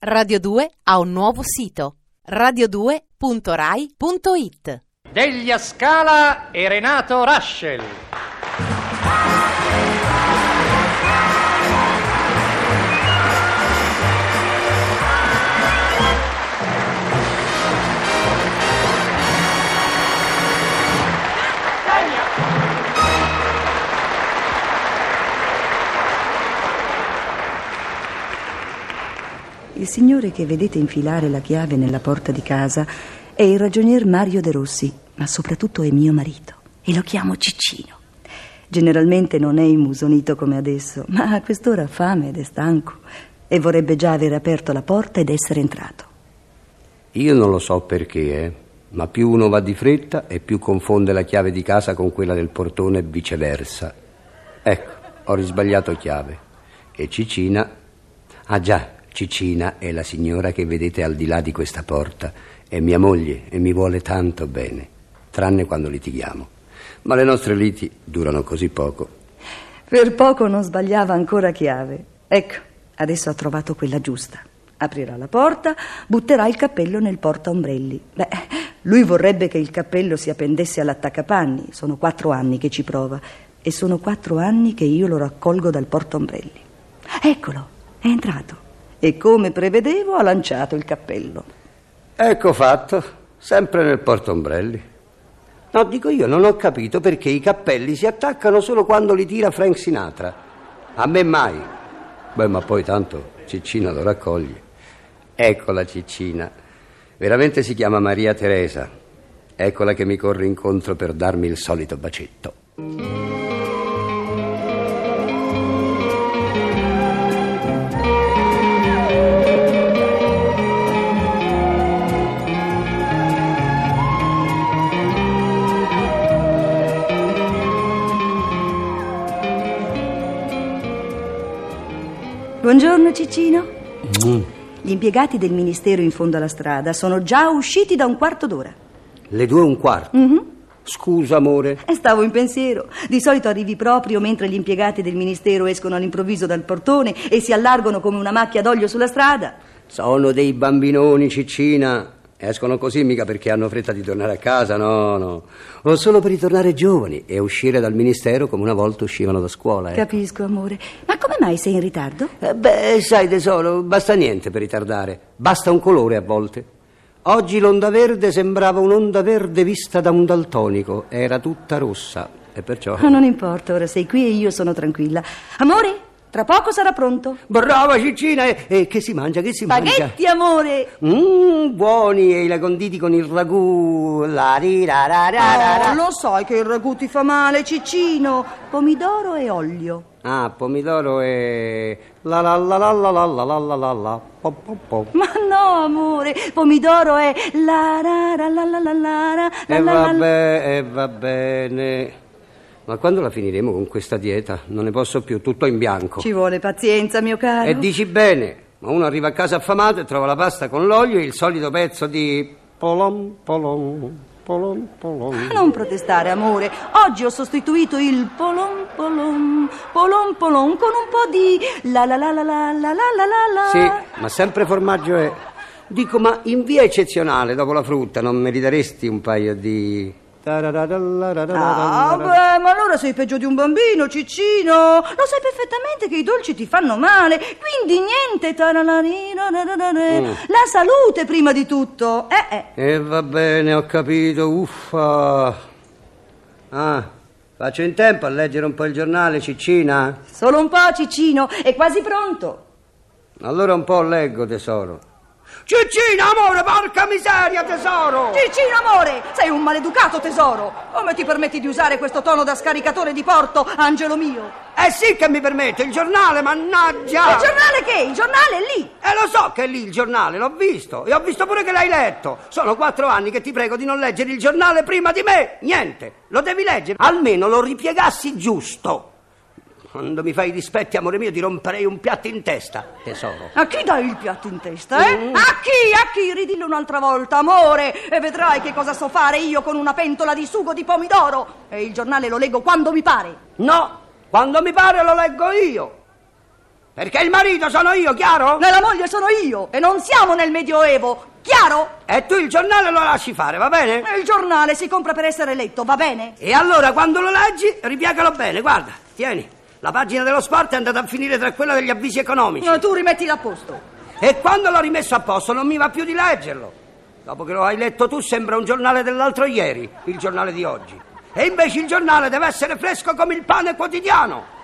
Radio 2 ha un nuovo sito radio2.rai.it Degli Ascala e Renato Raschel. Il signore che vedete infilare la chiave nella porta di casa è il ragionier Mario De Rossi, ma soprattutto è mio marito e lo chiamo Ciccino. Generalmente non è immusonito come adesso, ma a quest'ora ha fame ed è stanco e vorrebbe già aver aperto la porta ed essere entrato. Io non lo so perché, eh, ma più uno va di fretta e più confonde la chiave di casa con quella del portone e viceversa. Ecco, ho risbagliato chiave. E Cicina... Ah già, Cicina è la signora che vedete al di là di questa porta. È mia moglie e mi vuole tanto bene, tranne quando litighiamo. Ma le nostre liti durano così poco. Per poco non sbagliava ancora chiave. Ecco, adesso ha trovato quella giusta. Aprirà la porta, butterà il cappello nel porta ombrelli. Beh, lui vorrebbe che il cappello si appendesse all'attaccapanni. Sono quattro anni che ci prova e sono quattro anni che io lo raccolgo dal porta ombrelli. Eccolo, è entrato e come prevedevo ha lanciato il cappello. Ecco fatto, sempre nel portombrelli. No, dico io, non ho capito perché i cappelli si attaccano solo quando li tira Frank Sinatra. A me mai. Beh, ma poi tanto Ciccina lo raccoglie. Ecco la Ciccina. Veramente si chiama Maria Teresa. Eccola che mi corre incontro per darmi il solito bacetto. Buongiorno Ciccino. Gli impiegati del ministero in fondo alla strada sono già usciti da un quarto d'ora. Le due e un quarto. Scusa, amore. E stavo in pensiero. Di solito arrivi proprio mentre gli impiegati del ministero escono all'improvviso dal portone e si allargano come una macchia d'olio sulla strada. Sono dei bambinoni, Ciccina. Escono così mica perché hanno fretta di tornare a casa, no, no. O solo per ritornare giovani e uscire dal ministero come una volta uscivano da scuola. ecco. Capisco, amore. Ma come mai sei in ritardo? Eh, beh, sai tesoro, basta niente per ritardare. Basta un colore a volte. Oggi l'onda verde sembrava un'onda verde vista da un daltonico. Era tutta rossa. E perciò... Ma non importa, ora sei qui e io sono tranquilla. Amore, tra poco sarà pronto. Brava Ciccina! E, e che si mangia, che si mangia? Spaghetti, amore. Mmm, buoni e i conditi con il ragù. La ri ra ra ra ra ra. Oh, lo sai che il ragù ti fa male, Ciccino. Pomidoro e olio. Ah, pomidoro e... La la la la la la la la la la la po po po. Ma no, amore, pomidoro è la ra ra la la la la la E la la la. vabbè, e va bene. Ma quando la finiremo con questa dieta? Non ne posso più, tutto in bianco. Ci vuole pazienza, mio caro. E dici bene, ma uno arriva a casa affamato e trova la pasta con l'olio e il solito pezzo di... Polom, polom, polom, polom. Non protestare, amore. Oggi ho sostituito il polom polom, polom polom con un po' di la la la la la la la la. Sì, ma sempre formaggio è... Dico, ma in via eccezionale, dopo la frutta, non mi ridaresti un paio di... Ah, beh, ma allora sei peggio di un bambino, Ciccino. Lo sai perfettamente che i dolci ti fanno male, quindi niente. La salute prima di tutto. Eh, eh. E va bene, ho capito, uffa. Ah, faccio in tempo a leggere un po' il giornale, Ciccina? Solo un po', Ciccino, è quasi pronto. Allora un po' leggo, tesoro. Ciccina, amore, porca miseria, tesoro! Ciccino, amore, sei un maleducato tesoro. Come ti permetti di usare questo tono da scaricatore di porto, angelo mio? Eh sì che mi permette, il giornale, mannaggia! Il giornale che? Il giornale è lì. E lo so che è lì il giornale, l'ho visto. E ho visto pure che l'hai letto. Sono quattro anni che ti prego di non leggere il giornale prima di me. Niente, lo devi leggere. Almeno lo ripiegassi giusto. Quando mi fai i dispetti, amore mio, ti romperei un piatto in testa, tesoro. A chi dai il piatto in testa, eh? A chi? A chi? Ridillo un'altra volta, amore, e vedrai che cosa so fare io con una pentola di sugo di pomidoro. E il giornale lo leggo quando mi pare. No, quando mi pare lo leggo io. Perché il marito sono io, chiaro? E la moglie sono io e non siamo nel Medioevo, chiaro? E tu il giornale lo lasci fare, va bene? E il giornale si compra per essere letto, va bene? E allora quando lo leggi, ripiegalo bene, guarda, tieni. La pagina dello sport è andata a finire tra quella degli avvisi economici. No, tu rimettila a posto. E quando l'ho rimesso a posto non mi va più di leggerlo. Dopo che lo hai letto tu sembra un giornale dell'altro ieri, il giornale di oggi. E invece il giornale deve essere fresco come il pane quotidiano.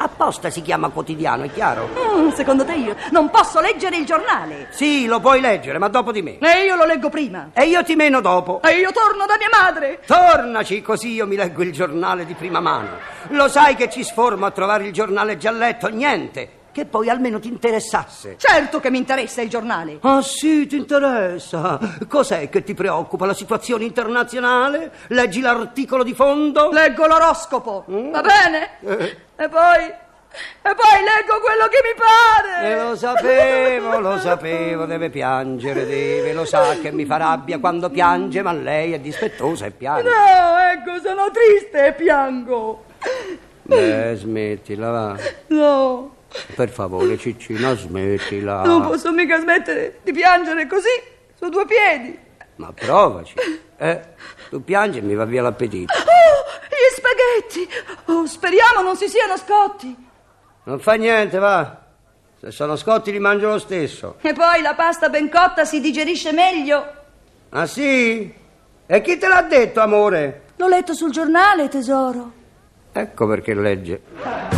Apposta si chiama quotidiano, è chiaro? Mm, secondo te io non posso leggere il giornale? Sì, lo puoi leggere, ma dopo di me. E io lo leggo prima. E io ti meno dopo. E io torno da mia madre. Tornaci, così io mi leggo il giornale di prima mano. Lo sai che ci sformo a trovare il giornale già letto? Niente. Che poi almeno ti interessasse. Certo che mi interessa il giornale. Ah sì, ti interessa. Cos'è che ti preoccupa? La situazione internazionale? Leggi l'articolo di fondo? Leggo l'oroscopo. Mm. Va bene? Eh. E poi. E poi leggo quello che mi pare. E lo sapevo, lo sapevo, deve piangere, deve, lo sa che mi fa rabbia quando piange, ma lei è dispettosa e piange. No, ecco, sono triste e piango. Beh, smettila, va. No, Per favore, Ciccina, smettila. non posso mica smettere di piangere così, su due piedi. Ma provaci. Eh, tu piangi e mi va via l'appetito. Spaghetti! Oh, speriamo non si siano scotti. Non fa niente, va. Se sono scotti li mangio lo stesso. E poi la pasta ben cotta si digerisce meglio. Ah sì? E chi te l'ha detto, amore? L'ho letto sul giornale, tesoro. Ecco perché legge.